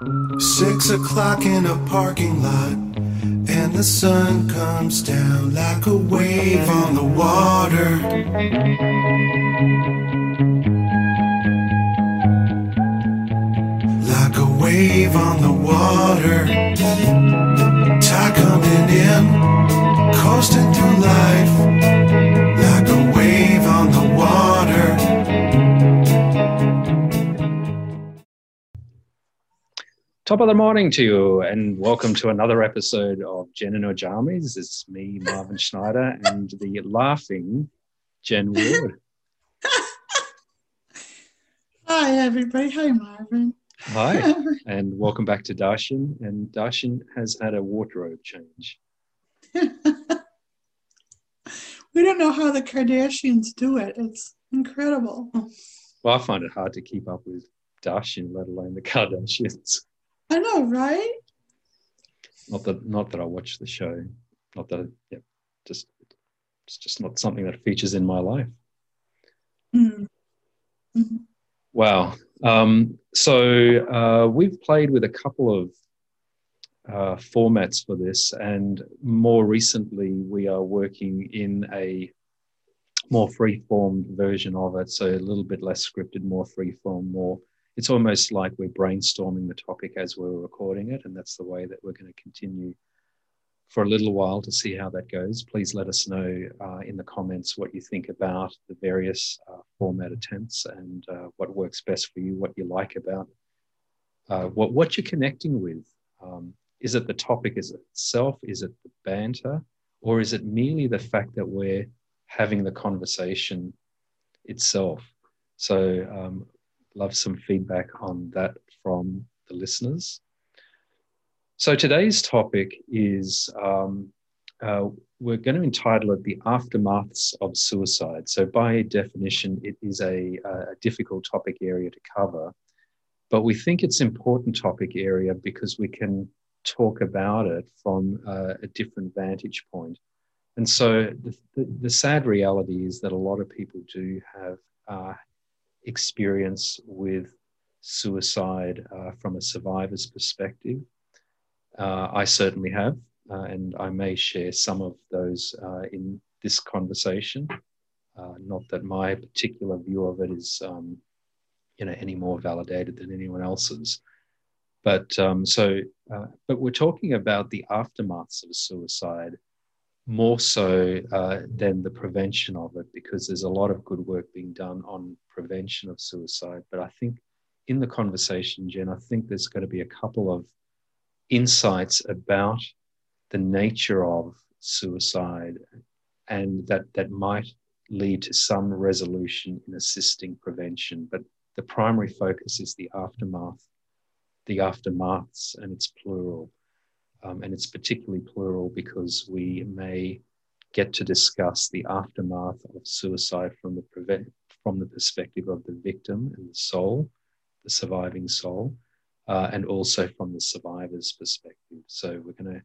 Six o'clock in a parking lot, and the sun comes down like a wave on the water. Like a wave on the water. Tide coming in, coasting through life. Top of the morning to you, and welcome to another episode of Jen and her Jammies. It's me, Marvin Schneider, and the laughing Jen Ward. Hi, everybody. Hi, Marvin. Hi, and welcome back to Darshan. And Darshan has had a wardrobe change. we don't know how the Kardashians do it. It's incredible. Well, I find it hard to keep up with Darshan, let alone the Kardashians. I know, right? Not that, not that I watch the show. Not that, yeah, just it's just not something that features in my life. Mm. Mhm. Wow. Um, so uh, we've played with a couple of uh, formats for this, and more recently, we are working in a more free-form version of it. So a little bit less scripted, more free-form, more. It's almost like we're brainstorming the topic as we're recording it, and that's the way that we're going to continue for a little while to see how that goes. Please let us know uh, in the comments what you think about the various uh, format attempts and uh, what works best for you, what you like about uh, what what you're connecting with. Um, is it the topic is it itself? Is it the banter? Or is it merely the fact that we're having the conversation itself? So, um, love some feedback on that from the listeners. So, today's topic is um, uh, we're going to entitle it The Aftermaths of Suicide. So, by definition, it is a, a difficult topic area to cover, but we think it's important topic area because we can talk about it from uh, a different vantage point. And so, the, the, the sad reality is that a lot of people do have uh, experience with suicide uh, from a survivor's perspective. Uh, I certainly have, uh, and I may share some of those uh, in this conversation. Uh, not that my particular view of it is, um, you know, any more validated than anyone else's. But um, so, but we're talking about the aftermaths of suicide more so uh, than the prevention of it, because there's a lot of good work being done on prevention of suicide. But I think in the conversation, Jen, I think there's going to be a couple of insights about the nature of suicide and that that might lead to some resolution in assisting prevention but the primary focus is the aftermath the aftermaths and it's plural um, and it's particularly plural because we may get to discuss the aftermath of suicide from the prevent, from the perspective of the victim and the soul the surviving soul uh, and also from the survivor's perspective. So we're going to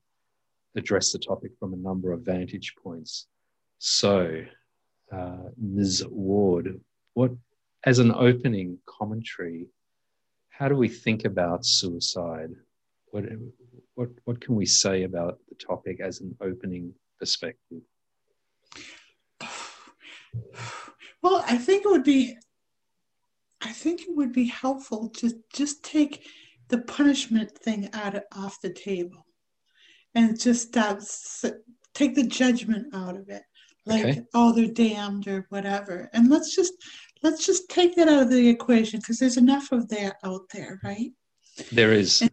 address the topic from a number of vantage points. So, uh, Ms. Ward, what, as an opening commentary, how do we think about suicide? What, what, what can we say about the topic as an opening perspective? Well, I think it would be, I think it would be helpful to just take the punishment thing out of, off the table, and just uh, stop, take the judgment out of it. Like, Okay. oh, they're damned or whatever, and let's just let's just take that out of the equation because there's enough of that out there, right? There is. A- a-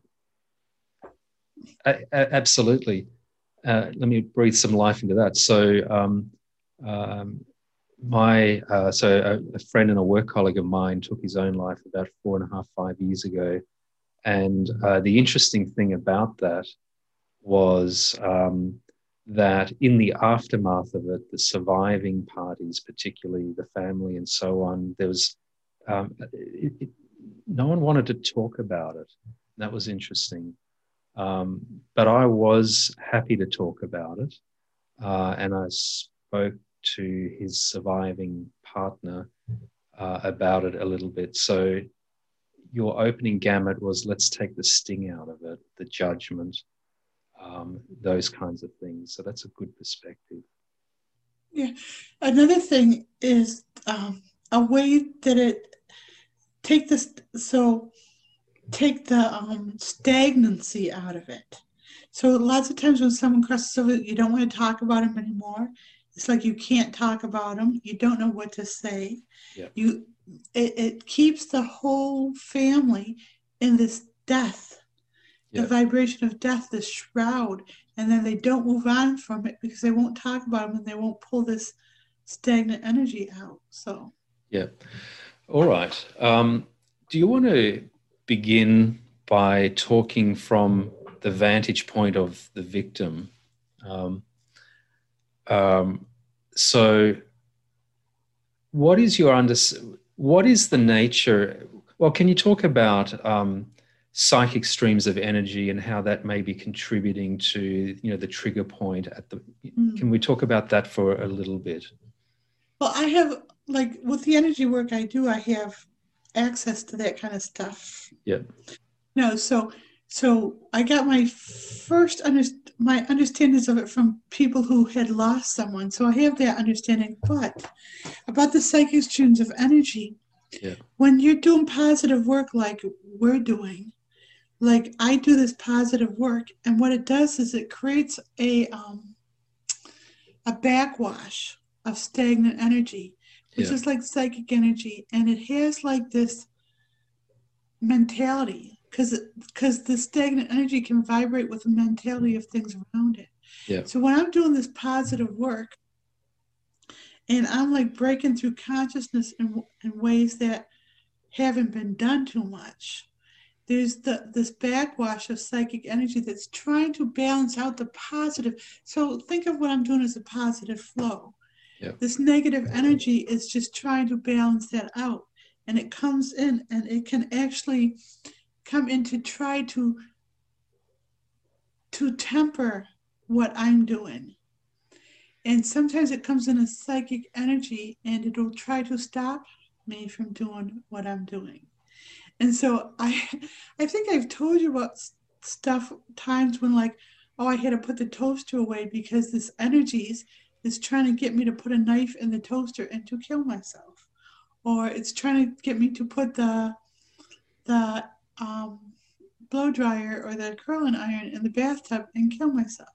absolutely. Uh, let me breathe some life into that. So, um, um, my uh, so a, a friend and a work colleague of mine took his own life about four and a half, five years ago, and uh, the interesting thing about that was um, that in the aftermath of it, the surviving parties, particularly the family and so on, there was um, it, it, no one wanted to talk about it. That was interesting. Um, but I was happy to talk about it. Uh, and I spoke to his surviving partner uh, about it a little bit. So, your opening gamut was let's take the sting out of it, the judgment, um, those kinds of things. So that's a good perspective. Yeah. Another thing is um, a way that it take this so take the um, stagnancy out of it. So lots of times when someone crosses over, you don't want to talk about them anymore. It's like you can't talk about them. You don't know what to say. Yeah. You it, it keeps the whole family in this death, Yeah. the vibration of death, this shroud, and then they don't move on from it because they won't talk about them and they won't pull this stagnant energy out. So Yeah. All right. Um, do you want to begin by talking from the vantage point of the victim? Um, um, so, what is your under? What is the nature? Well, can you talk about um, psychic streams of energy and how that may be contributing to you know the trigger point at the? mm. Can we talk about that for a little bit? Well, I have like with the energy work I do, I have access to that kind of stuff. Yeah. No, so so I got my first under, my understandings of it from people who had lost someone. So I have that understanding. But about the psychic streams of energy, Yeah. when you're doing positive work like we're doing, like I do this positive work, and what it does is it creates a um, a backwash of stagnant energy, which Yeah. is like psychic energy, and it has like this mentality because because the stagnant energy can vibrate with the mentality of things around it. Yeah. So when I'm doing this positive work, and I'm like breaking through consciousness in, in ways that haven't been done too much. There's the this backwash of psychic energy that's trying to balance out the positive. So think of what I'm doing as a positive flow. This negative energy is just trying to balance that out. And it comes in and it can actually come in to try to to temper what I'm doing. And sometimes it comes in a psychic energy and it'll try to stop me from doing what I'm doing. And so I I think I've told you about stuff times when like, oh, I had to put the toaster away because this energies is trying to get me to put a knife in the toaster and to kill myself. Or it's trying to get me to put the the um, blow dryer or the curling iron in the bathtub and kill myself.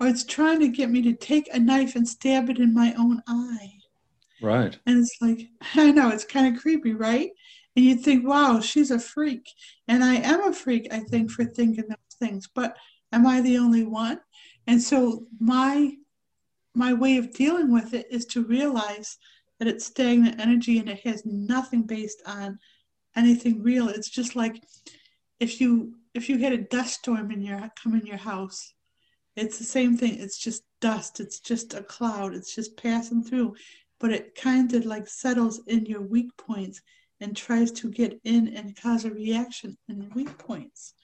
Or it's trying to get me to take a knife and stab it in my own eye. Right. And it's like, I know, it's kind of creepy, right? And you think, wow, she's a freak. And I am a freak, I think, for thinking those things. But am I the only one? And so my my way of dealing with it is to realize that it's stagnant energy and it has nothing based on anything real. It's just like if you if you had a dust storm in your come in your house, it's the same thing. It's just dust. It's just a cloud. It's just passing through, but it kind of like settles in your weak points and tries to get in and cause a reaction in the weak points.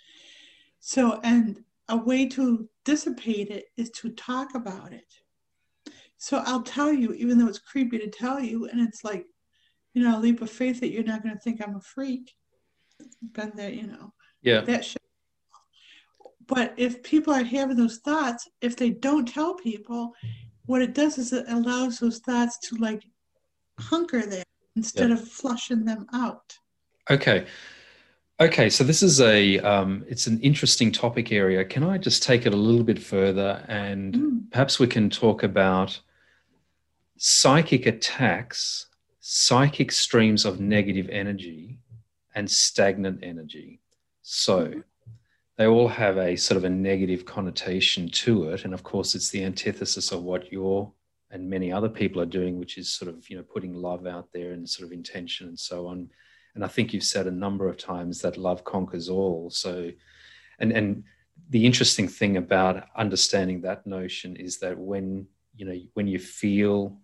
So, and a way to dissipate it is to talk about it. So I'll tell you, even though it's creepy to tell you, and it's like, you know, a leap of faith that you're not going to think I'm a freak. Been there, you know Yeah. that shit. But if people are having those thoughts, if they don't tell people, what it does is it allows those thoughts to like hunker there instead of flushing them out. Okay. Okay, so this is a um, it's an interesting topic area. Can I just take it a little bit further and Mm. perhaps we can talk about psychic attacks, psychic streams of negative energy, and stagnant energy. So they all have a sort of a negative connotation to it, and of course, it's the antithesis of what you're and many other people are doing, which is sort of you know putting love out there and sort of intention and so on. And I think you've said a number of times that love conquers all. So, and and the interesting thing about understanding that notion is that when you know when you feel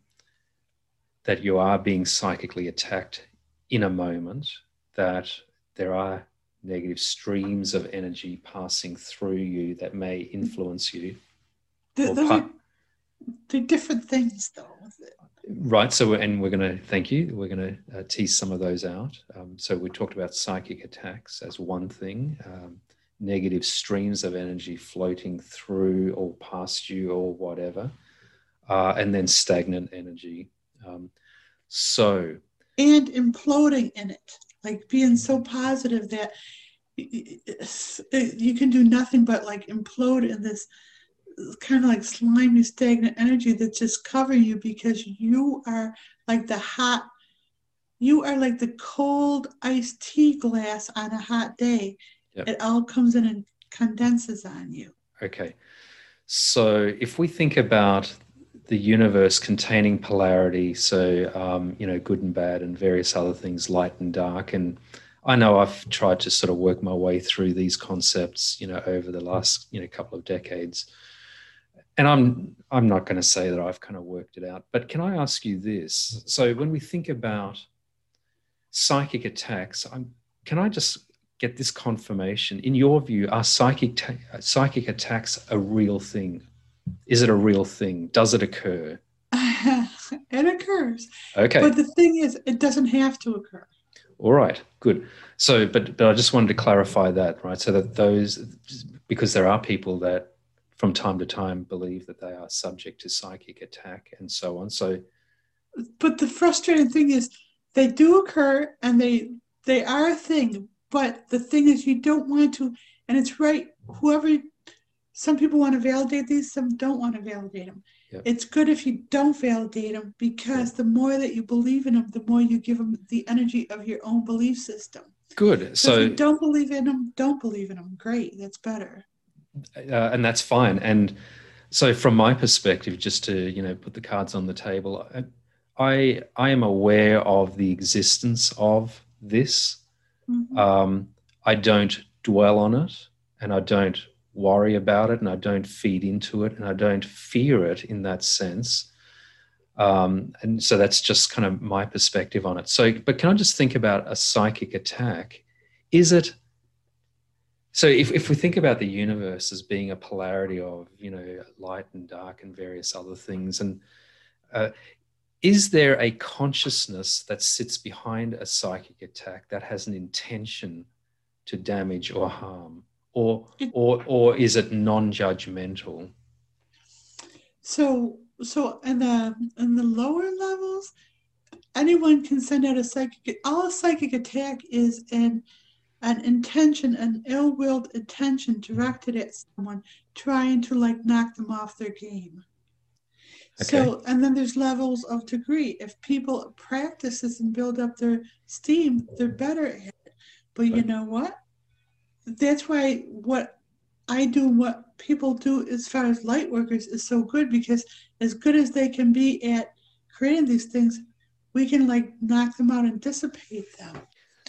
that you are being psychically attacked in a moment, that there are negative streams of energy passing through you that may influence you. Th- Or those pu- are, they're different things though. Right. So, and we're going to thank you. We're going to uh, tease some of those out. Um, so, we talked about psychic attacks as one thing, um, negative streams of energy floating through or past you or whatever, uh, and then stagnant energy. Um, so, and imploding in it, like being so positive that you can do nothing but like implode in this kind of like slimy, stagnant energy that's just covering you because you are like the hot, you are like the cold iced tea glass on a hot day. Yep. It all comes in and condenses on you. Okay. So if we think about the universe containing polarity, so, um, you know, good and bad and various other things, light and dark, and I know I've tried to sort of work my way through these concepts, you know, over the last, you know, couple of decades and I'm I'm not going to say that I've kind of worked it out, but can I ask you this? So when we think about psychic attacks, I'm, can I just get this confirmation? In your view, are psychic ta- psychic attacks a real thing? Is it a real thing? Does it occur? it occurs. Okay. But the thing is, it doesn't have to occur. All right, good. So, but but I just wanted to clarify that, right? So that those, because there are people that from time to time believe that they are subject to psychic attack and so on. So, but the frustrating thing is they do occur and they they are a thing. But the thing is, you don't want to, and it's right. Whoever, some people want to validate these, some don't want to validate them. Yep. It's good if you don't validate them because yep. the more that you believe in them, the more you give them the energy of your own belief system. Good. So, so if you don't believe in them, don't believe in them. Great, that's better uh, and that's fine. And so, from my perspective, just to you know put the cards on the table, I I am aware of the existence of this. Mm-hmm. Um, I don't dwell on it, and I don't worry about it, and I don't feed into it, and I don't fear it in that sense. Um, and so that's just kind of my perspective on it. So, but can I just think about a psychic attack? Is it so if, if we think about the universe as being a polarity of you know light and dark and various other things and uh, is there a consciousness that sits behind a psychic attack that has an intention to damage or harm or or or is it non-judgmental so so in the in the lower levels anyone can send out a psychic all a psychic attack is in an intention, an ill-willed intention directed at someone, trying to like knock them off their game. Okay. So, and then there's levels of degree. If people practice this and build up their steam, they're better at it. But you know what? That's why what I do, what people do as far as light workers is so good because as good as they can be at creating these things, we can like knock them out and dissipate them.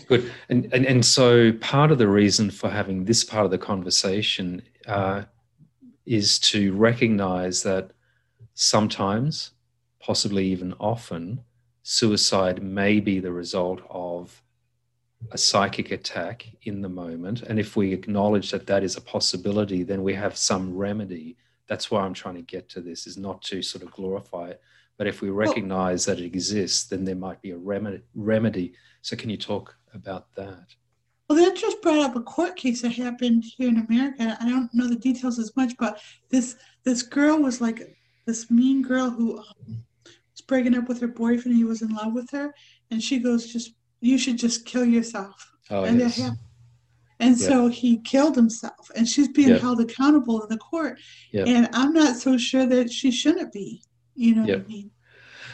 Good. And, and, and so part of the reason for having this part of the conversation uh, is to recognize that sometimes, possibly even often, suicide may be the result of a psychic attack in the moment. And if we acknowledge that that is a possibility, then we have some remedy. That's why I'm trying to get to this, is not to sort of glorify it. But if we recognize that it exists, then there might be a remedy. So, can you talk about that? Well, that just brought up a court case that happened here in America. I don't know the details as much, but this this girl was like this mean girl who um, was breaking up with her boyfriend. He was in love with her, and she goes, "Just you should just kill yourself." Oh, and yes. And yeah. so he killed himself, and she's being yeah. held accountable in the court. Yeah. And I'm not so sure that she shouldn't be. You know what I mean?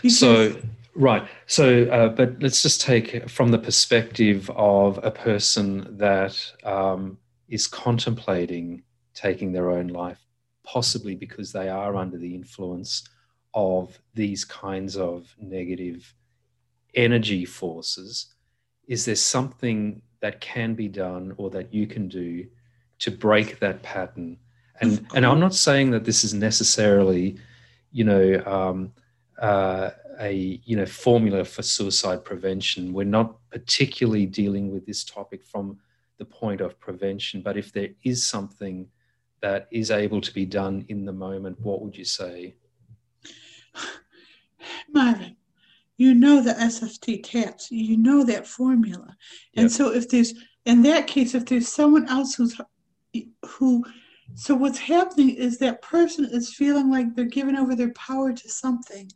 Because so Right. So, uh, but let's just take from the perspective of a person that um, is contemplating taking their own life, possibly because they are under the influence of these kinds of negative energy forces. Is there something that can be done or that you can do to break that pattern? And and I'm not saying that this is necessarily, you know. Um, uh, a you know formula for suicide prevention. We're not particularly dealing with this topic from the point of prevention, but if there is something that is able to be done in the moment, what would you say? Marvin, you know the SFT taps, you know that formula. And Yep. so if there's in that case, if there's someone else who's who so what's happening is that person is feeling like they're giving over their power to something.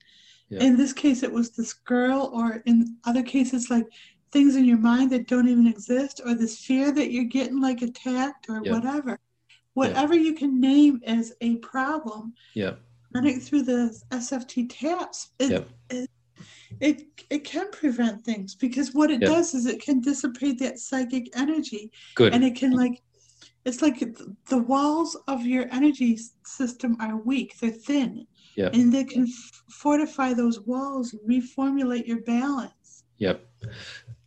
Yeah. In this case it was this girl, or in other cases like things in your mind that don't even exist, or this fear that you're getting like attacked or Yeah. whatever. Whatever you can name as a problem, Yeah. running through the SFT taps, it, Yep. it, it, it can prevent things because what it Yep. does is it can dissipate that psychic energy Good. and it can like it's like the walls of your energy system are weak they're thin Yep. and they can f- fortify those walls reformulate your balance Yep.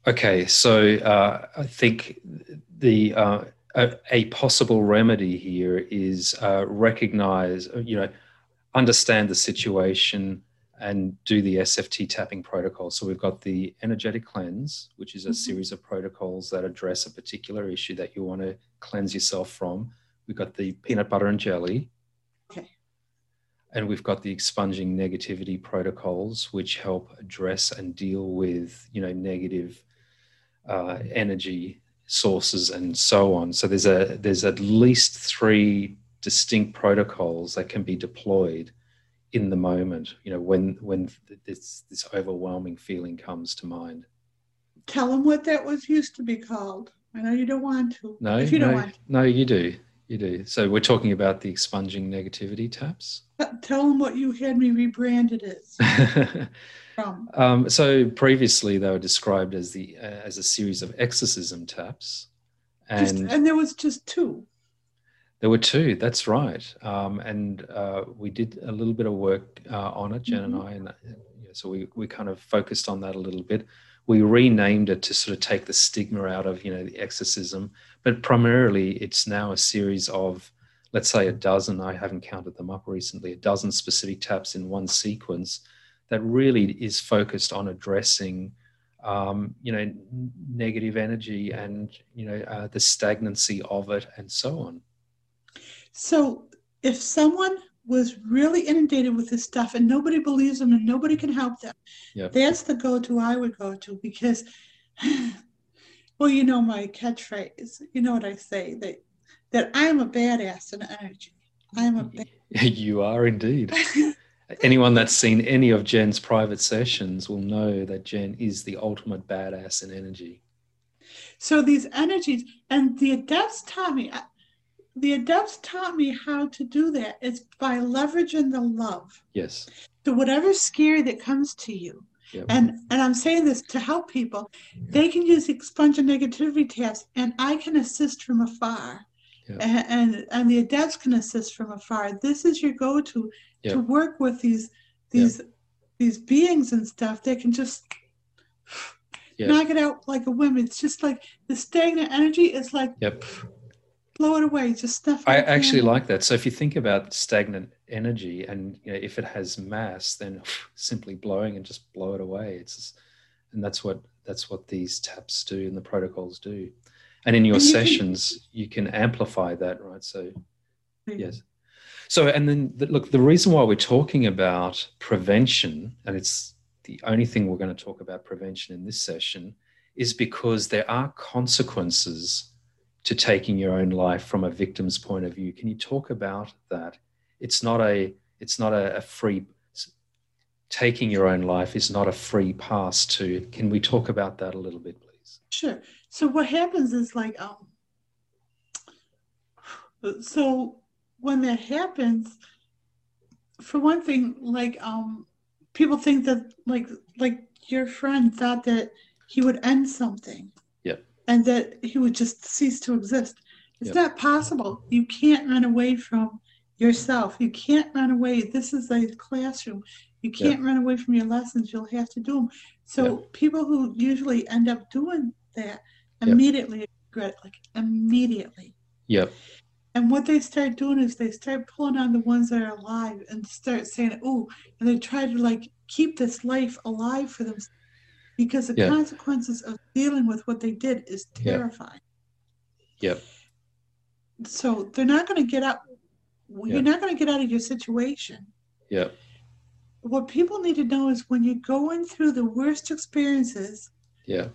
Okay, so uh, I think the uh, a, a possible remedy here is uh, recognize, you know, understand the situation and do the SFT tapping protocol. So we've got the energetic cleanse, which is a Mhm. series of protocols that address a particular issue that you want to cleanse yourself from. We've got the peanut butter and jelly. Okay. And we've got the expunging negativity protocols, which help address and deal with, you know, negative uh, energy sources and so on. So there's a there's at least three distinct protocols that can be deployed in the moment. You know, when when this this overwhelming feeling comes to mind. tell them what that was used to be called i know you don't want to No, if you don't no, want no, you do, you do. So we're talking about the expunging negativity taps. tell them what you had me rebranded as from um, so previously they were described as the uh, as a series of exorcism taps, just, and and there was just two There were two. That's right. Um, and uh, we did a little bit of work uh, on it, Jen and I, and uh, yeah, so we we kind of focused on that a little bit. We renamed it to sort of take the stigma out of you know the exorcism, but primarily it's now a series of let's say a dozen. I haven't counted them up recently. A dozen specific taps in one sequence that really is focused on addressing. Um, you know, negative energy and you know uh, the stagnancy of it, and so on. So if someone was really inundated with this stuff and nobody believes them and nobody can help them, Yep. that's the go-to I would go to because, well, you know my catchphrase. You know what I say that that I'm a badass in energy. I'm a bad- You are indeed. Anyone that's seen any of Jen's private sessions will know that Jen is the ultimate badass in energy. so these energies and the adepts me. The adepts taught me how to do that. It's by leveraging the love. Yes. So whatever scary that comes to you, Yep. and and I'm saying this to help people, they can use expunge and negativity taps, and I can assist from afar, Yeah. and, and and the adepts can assist from afar. This is your go-to to work with these these these beings and stuff. They can just knock it out like a whim. It's just like the stagnant energy is like Yep. Blow it away, just stuff. I actually can. like that. So if you think about stagnant energy and you know, if it has mass, then simply blowing and just blow it away. It's just, and that's what that's what these taps do and the protocols do. And in your And you can- sessions, you can amplify that, right? So Yes. So, and then the, look, the reason why we're talking about prevention, and it's the only thing we're going to talk about prevention in this session, is because there are consequences to taking your own life from a victim's point of view. Can you talk about that? It's not a, it's not a, a free. Taking your own life is not a free pass to. Can we talk about that a little bit, please? Sure. So what happens is like um so when that happens, for one thing, like um people think that like like your friend thought that he would end something. Yep. And that he would just cease to exist. It's Yep. not possible. You can't run away from yourself. You can't run away. This is a classroom. You can't run away from your lessons. You'll have to do them. So people who usually end up doing that Yep. immediately regret it, like immediately. Yep. And what they start doing is they start pulling on the ones that are alive and start saying, "Oh," and they try to like keep this life alive for them because the Yeah. consequences of dealing with what they did is terrifying. Yep. So they're not going to get out. Yeah. You're not going to get out of your situation. Yep. what people need to know is when you're going through the worst experiences, Yeah.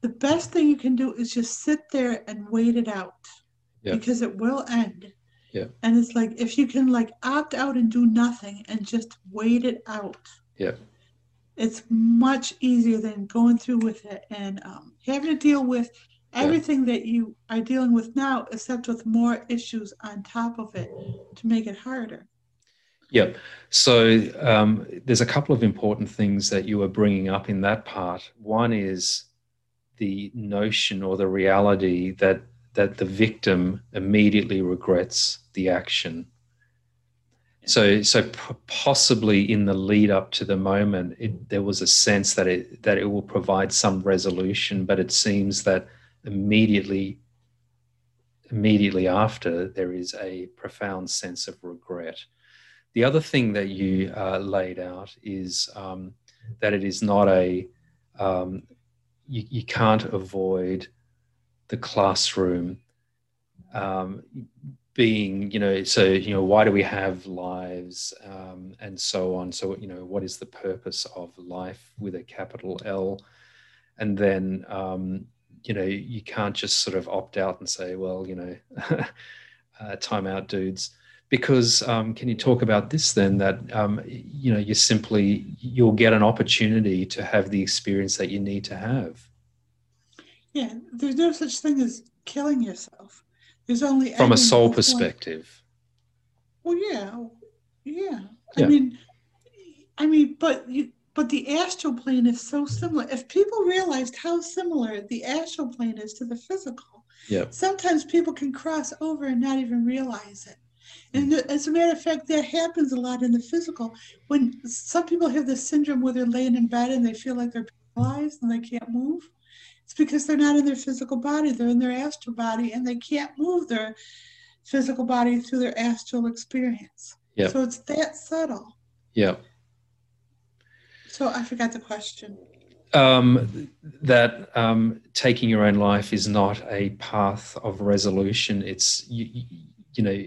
the best thing you can do is just sit there and wait it out Yeah. because it will end. Yeah. And it's like if you can like opt out and do nothing and just wait it out. Yeah. It's much easier than going through with it and um, having to deal with Yeah. everything that you are dealing with now, except with more issues on top of it to make it harder. Yep. So um, there's a couple of important things that you were bringing up in that part. One is the notion or the reality that that the victim immediately regrets the action. So, so p- possibly in the lead up to the moment, it, there was a sense that it that it will provide some resolution, but it seems that immediately, immediately after, there is a profound sense of regret. The other thing that you uh, laid out is um, that it is not a, um, you, you can't avoid the classroom um, being, you know, so, you know, why do we have lives um, and so on? So, you know, what is the purpose of life with a capital L? And then, um, you know, you can't just sort of opt out and say, well, you know, uh, time out, dudes because um, can you talk about this then that um, you know you simply you'll get an opportunity to have the experience that you need to have Yeah, there's no such thing as killing yourself. There's only from a soul perspective Well, yeah, yeah. Yeah. I mean, I mean, but you, but the astral plane is so similar. If people realized how similar the astral plane is to the physical, Yeah. sometimes people can cross over and not even realize it. And Mm. as a matter of fact, that happens a lot in the physical. When some people have this syndrome where they're laying in bed and they feel like they're paralyzed and they can't move, because they're not in their physical body; they're in their astral body, and they can't move their physical body through their astral experience. Yeah. So it's that subtle. yeah So I forgot the question. um, that um, taking your own life is not a path of resolution it's you, you, you know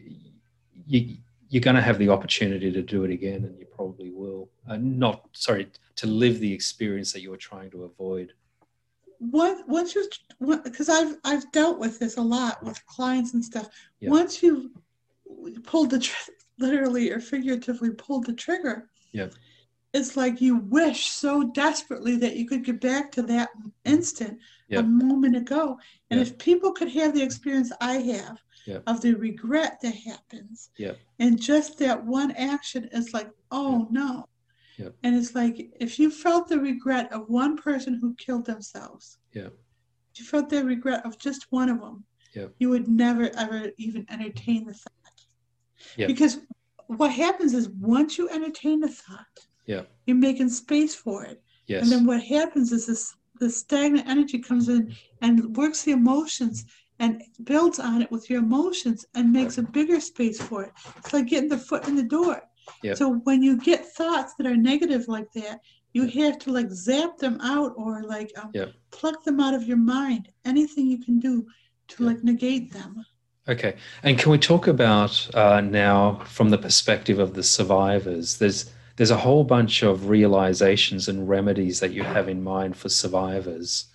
you, you're going to have the opportunity to do it again and you probably will uh, not sorry to live the experience that you're trying to avoid Once once you because I've I've dealt with this a lot with clients and stuff. Yeah. Once you've pulled the tr- literally or figuratively pulled the trigger. Yeah. It's like you wish so desperately that you could get back to that instant Yeah. a moment ago. And Yeah. if people could have the experience I have of the regret that happens, Yeah. and just that one action is like, oh no. Yeah. And it's like if you felt the regret of one person who killed themselves, Yeah. if you felt the regret of just one of them, Yeah. you would never ever even entertain the thought. Yeah. Because what happens is once you entertain the thought, Yeah. you're making space for it. yes And then what happens is this the stagnant energy comes in and works the emotions and builds on it with your emotions and makes a bigger space for it. It's like getting the foot in the door. Yep. So when you get thoughts that are negative like that, you have to like zap them out or like um, Yep. pluck them out of your mind. Anything you can do to like negate them. Okay, and can we talk about uh, now from the perspective of the survivors? There's there's a whole bunch of realizations and remedies that you have in mind for survivors,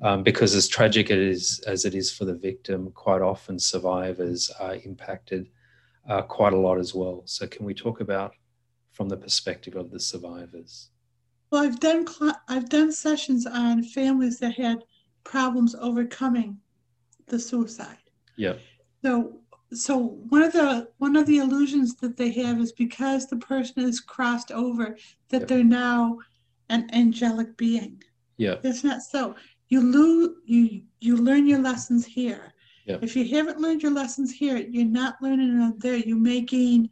um, because as tragic it is as it is for the victim, quite often survivors are impacted uh, quite a lot as well. So can we talk about from the perspective of the survivors? Well, I've done cl- I've done sessions on families that had problems overcoming the suicide. Yeah, So, so one of the one of the illusions that they have is because the person is crossed over that Yep. they're now an angelic being. yeah, It's not so. You lose you you learn your lessons here. Yep. If you haven't learned your lessons here, you're not learning them there. You may gain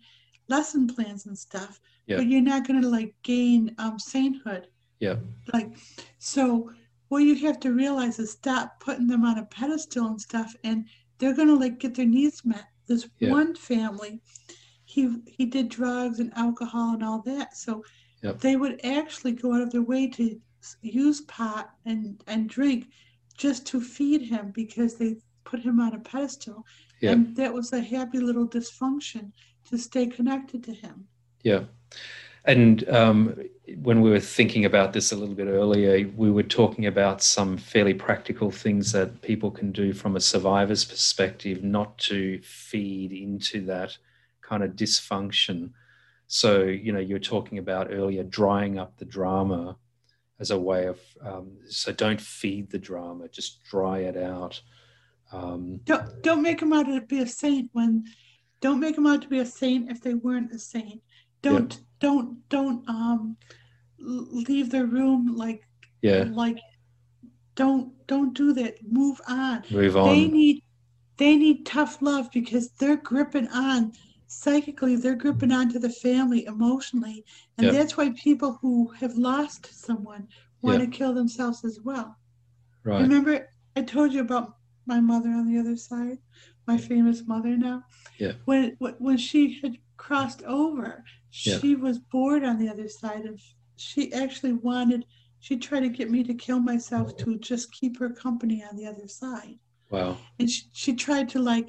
lesson plans and stuff, Yep. but you're not going to like gain um, sainthood. yeah, Like, so what you have to realize is stop putting them on a pedestal and stuff, and they're gonna like get their needs met. This Yeah. one family, he he did drugs and alcohol and all that, so Yep. they would actually go out of their way to use pot and and drink just to feed him because they put him on a pedestal, Yeah. and that was a happy little dysfunction to stay connected to him. yeah. And um, when we were thinking about this a little bit earlier, we were talking about some fairly practical things that people can do from a survivor's perspective, not to feed into that kind of dysfunction. So, you know, you're talking about earlier drying up the drama as a way of, um, so don't feed the drama, just dry it out. Um, don't don't make them out to be a saint when, don't make them out to be a saint if they weren't a saint. Don't yeah. don't don't um leave the room like yeah like don't don't do that. Move on. Move on. They need they need tough love because they're gripping on psychically they're gripping onto the family emotionally and that's why people who have lost someone want to kill themselves as well right remember i told you about my mother on the other side my famous mother now. Yeah. When when she had crossed over she was bored on the other side and she actually wanted she tried to get me to kill myself to just keep her company on the other side. Wow. And she, she tried to like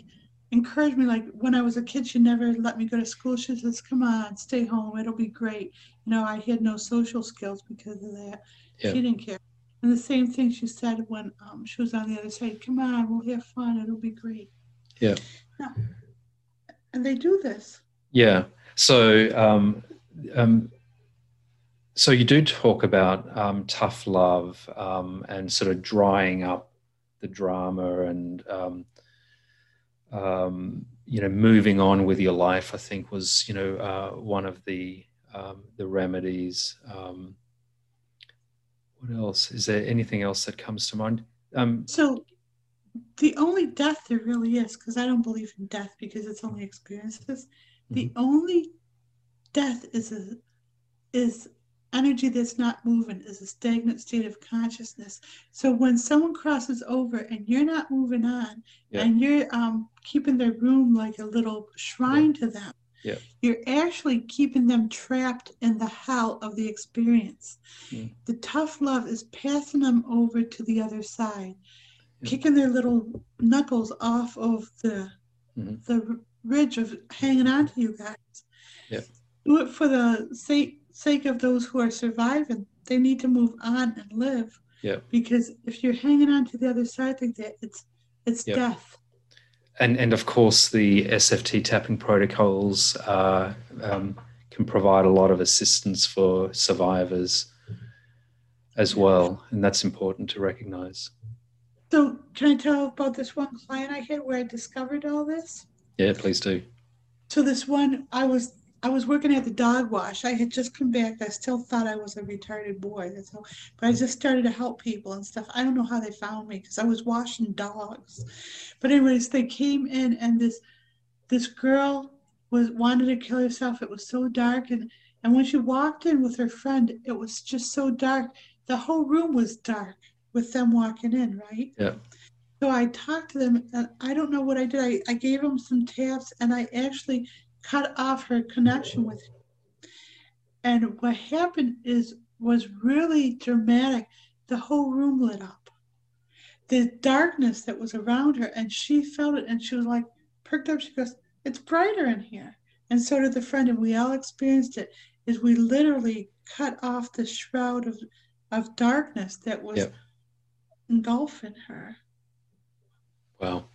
encourage me like when i was a kid she never let me go to school. She says come on stay home. It'll be great. You know i had no social skills because of that. Yeah. she didn't care and the same thing she said when um, she was on the other side come on we'll have fun it'll be great. Yeah. Now, and they do this. Yeah. So um, um, so you do talk about um, tough love um, and sort of drying up the drama and um, um, you know, moving on with your life, I think was, you know, uh, one of the um, the remedies. Um, what else? Is there anything else that comes to mind? Um, so, the only death there really is, because I don't believe in death because it's only experiences. Mm-hmm. The only death is a, is energy that's not moving is a stagnant state of consciousness. So when someone crosses over and you're not moving on yeah. and you're um, keeping their room like a little shrine yeah. to them, yeah. you're actually keeping them trapped in the hell of the experience. Mm. The tough love is passing them over to the other side, kicking their little knuckles off of the mm-hmm. the ridge of hanging on to you guys. Yeah. Do it for the sake sake of those who are surviving, they need to move on and live. Yeah. Because if you're hanging on to the other side like that, it's it's yep. death. And and of course the SFT tapping protocols uh, um, can provide a lot of assistance for survivors as well, and that's important to recognize. So, can I tell about this one client I had where I discovered all this? Yeah, please do. So this one, I was I was working at the dog wash. I had just come back. I still thought I was a retarded boy. That's how, but I just started to help people and stuff. I don't know how they found me because I was washing dogs. But anyways, they came in and this this girl was wanted to kill herself. It was so dark and and when she walked in with her friend, it was just so dark. The whole room was dark with them walking in, right? Yeah. So I talked to them and I don't know what I did. I, I gave them some taps and I actually cut off her connection with him. And what happened is was really dramatic. The whole room lit up. The darkness that was around her, and she felt it, and she was like perked up. She goes, "It's brighter in here." And so did the friend, and we all experienced it. Is we literally cut off the shroud of of darkness that was yep. engulfing her. Wow.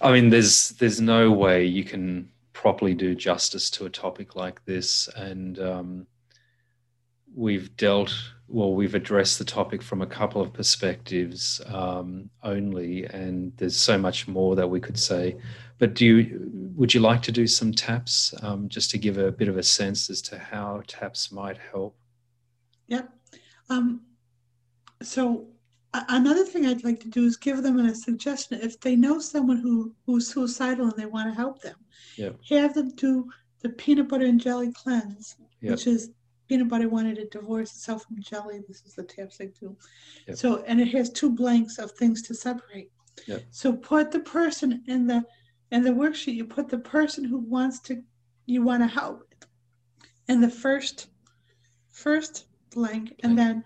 I mean, there's there's no way you can properly do justice to a topic like this. And um, we've dealt, well, we've addressed the topic from a couple of perspectives um, only, and there's so much more that we could say. But do you, would you like to do some taps um, just to give a bit of a sense as to how taps might help? Yep. Um, so another thing I'd like to do is give them a suggestion if they know someone who who's suicidal and they want to help them. Yeah. Have them do the peanut butter and jelly cleanse, which is peanut butter wanted to divorce itself from jelly. This is the taps I do. Yep. So and it has two blanks of things to separate. So put the person in the in the worksheet. You put the person who wants to you want to help in the first first blank, and then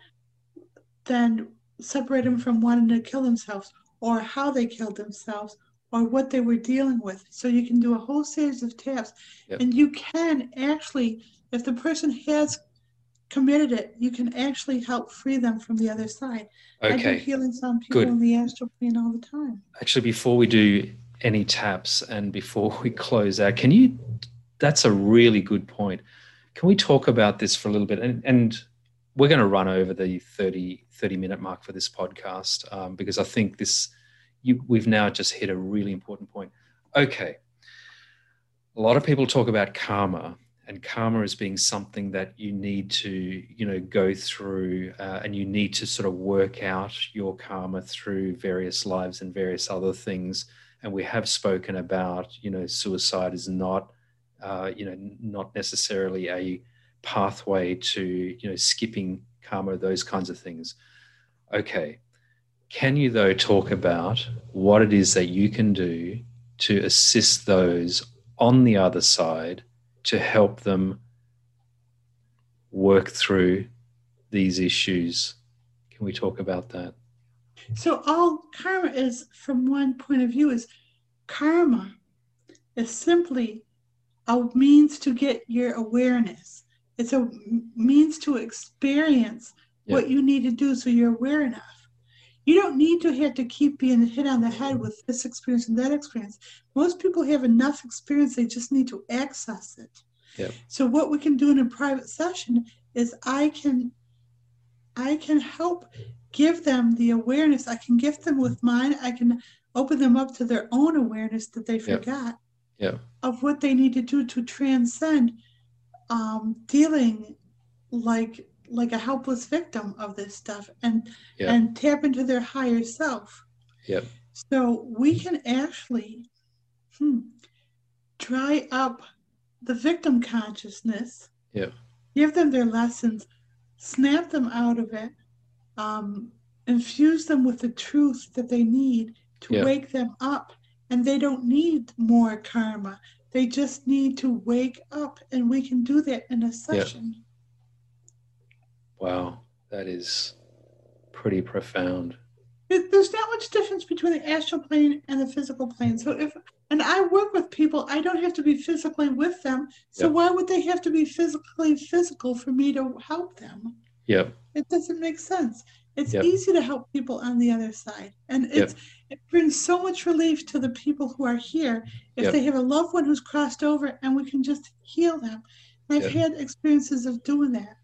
then separate them from wanting to kill themselves or how they killed themselves or what they were dealing with. So you can do a whole series of taps yep. and you can actually, if the person has committed it, you can actually help free them from the other side. I do Okay. healings on people Good. in the astral plane all the time. Actually, before we do any taps and before we close out, can you? That's a really good point. Can we talk about this for a little bit? And, and we're going to run over the 30, 30 minute mark for this podcast um, because I think this, you, we've now just hit a really important point. Okay. A lot of people talk about karma and karma as being something that you need to you know go through uh, and you need to sort of work out your karma through various lives and various other things and we have spoken about you know suicide is not uh, you know not necessarily a pathway to you know skipping karma those kinds of things okay can you though talk about what it is that you can do to assist those on the other side to help them work through these issues. Can we talk about that? So all karma is, from one point of view, is karma is simply a means to get your awareness. It's a means to experience what you need to do so you're aware enough. You don't need to have to keep being hit on the head with this experience and that experience. Most people have enough experience, they just need to access it. Yep. So what we can do in a private session is I can I can help give them the awareness. I can gift them with mine. I can open them up to their own awareness that they forgot Yep. of what they need to do to transcend um, dealing like like a helpless victim of this stuff and Yep. and tap into their higher self. Yep. So we can actually hmm, dry up the victim consciousness. Yep. Give them their lessons, snap them out of it, um, infuse them with the truth that they need to Yeah. wake them up. And they don't need more karma. They just need to wake up, and we can do that in a session. Wow, that is pretty profound. There- There's not much difference between the astral plane and the physical plane. So if and I work with people, I don't have to be physically with them. So Yep. why would they have to be physically physical for me to help them? Yep. It doesn't make sense. It's Yep. easy to help people on the other side. And it's it brings so much relief to the people who are here if Yep. they have a loved one who's crossed over and we can just heal them. And I've Yep. had experiences of doing that.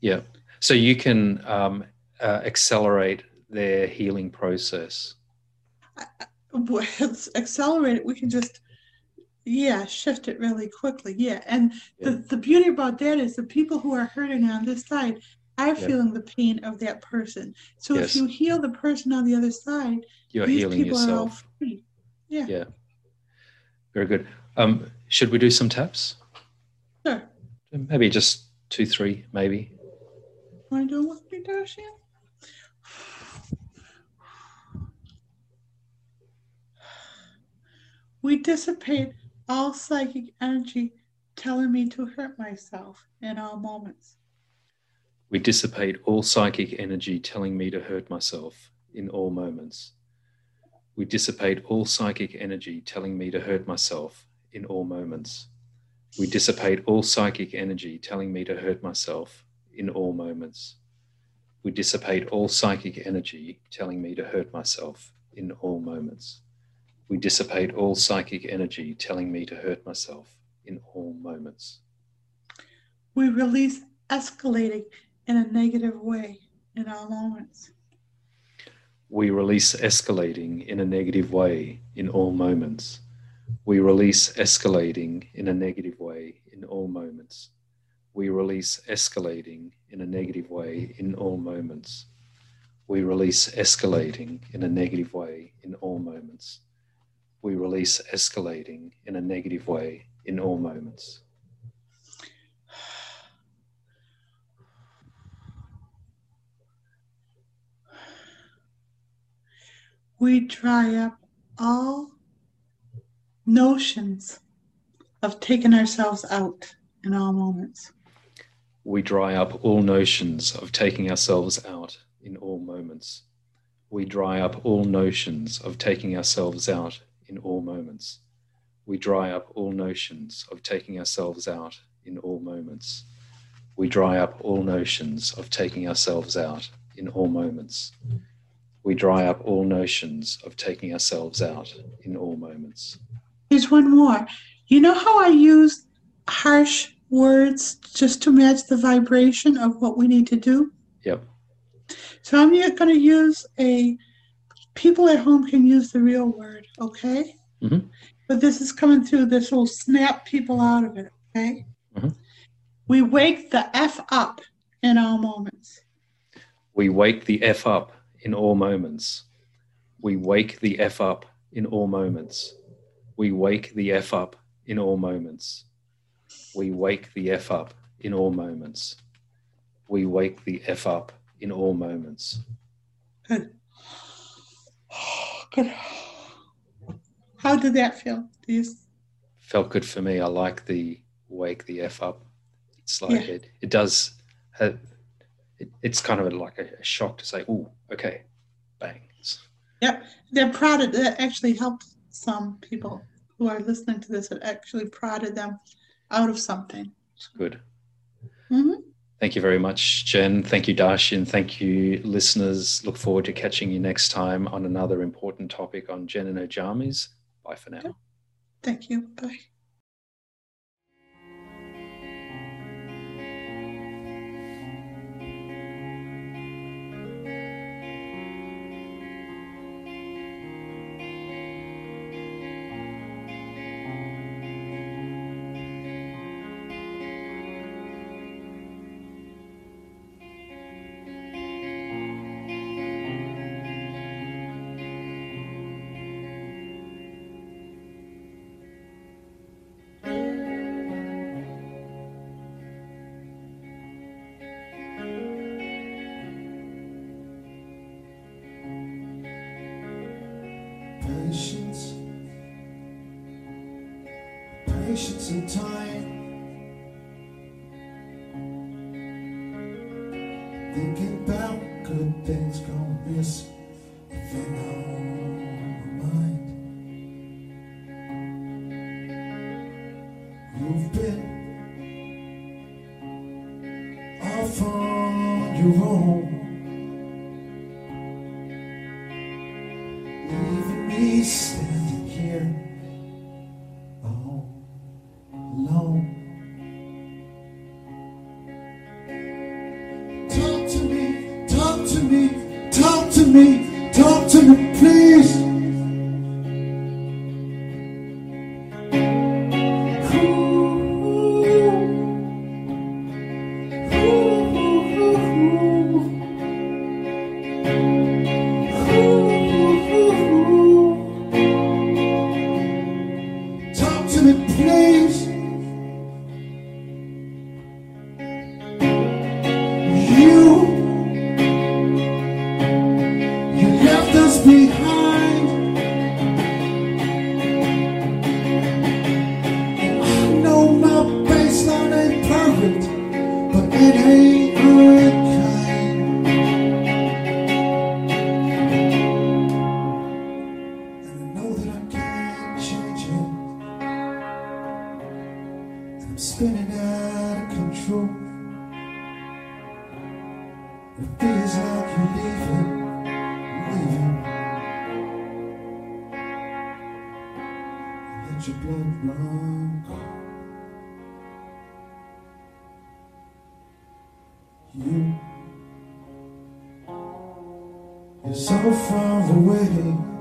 Yeah. So you can um, uh, accelerate their healing process. Well, it's accelerated. We can just yeah, shift it really quickly. Yeah. And the, the beauty about that is the people who are hurting on this side Yeah. feeling the pain of that person. So Yes. if you heal the person on the other side, You're these healing people are all yourself. free. Yeah. Yeah. Very good. Um, should we do some taps? Sure. Maybe just two, three, maybe. Want to do me, Darcy? We dissipate all psychic energy telling me to hurt myself in all moments. We dissipate all psychic energy telling me to hurt myself in all moments. We dissipate all psychic energy telling me to hurt myself in all moments. We dissipate all psychic energy telling me to hurt myself in all moments. We dissipate all psychic energy telling me to hurt myself in all moments. We dissipate all psychic energy telling me to hurt myself in all moments. We release escalating in a negative way in all moments. We release escalating in a negative way in all moments. We release escalating in a negative way in all moments. We release escalating in a negative way in all moments. We release escalating in a negative way in all moments. We release escalating in a negative way in all moments. We dry up all notions of taking ourselves out in all moments. We dry up all notions of taking ourselves out in all moments. We dry up all notions of taking ourselves out in all moments. We dry up all notions of taking ourselves out in all moments. We dry up all notions of taking ourselves out in all moments. We dry up all notions of taking ourselves out in all moments. Here's one more. You know how I use harsh words just to match the vibration of what we need to do? Yep. So I'm going to use a, people at home can use the real word, okay? Mm-hmm. But this is coming through, this will snap people out of it, okay? Mm-hmm. We wake the F up in all moments. We wake the F up in all moments. We wake the F up in all moments. We wake the F up in all moments. We wake the F up in all moments. We wake the F up in all moments. Good. Good. How did that feel? You, Felt good for me. I like the wake the F up. It's like Yeah. it, it does, have, it, it's kind of like a, a shock to say, oh, okay, bang. Yep, they're prodded, that actually helped some people who are listening to this. It actually prodded them out of something. It's good. Mhm. Thank you very much, Jen. Thank you, Darshan. Thank you, listeners. Look forward to catching you next time on another important topic on Jen and her jammies. Bye for now. Thank you. Bye. Patience and time. Away.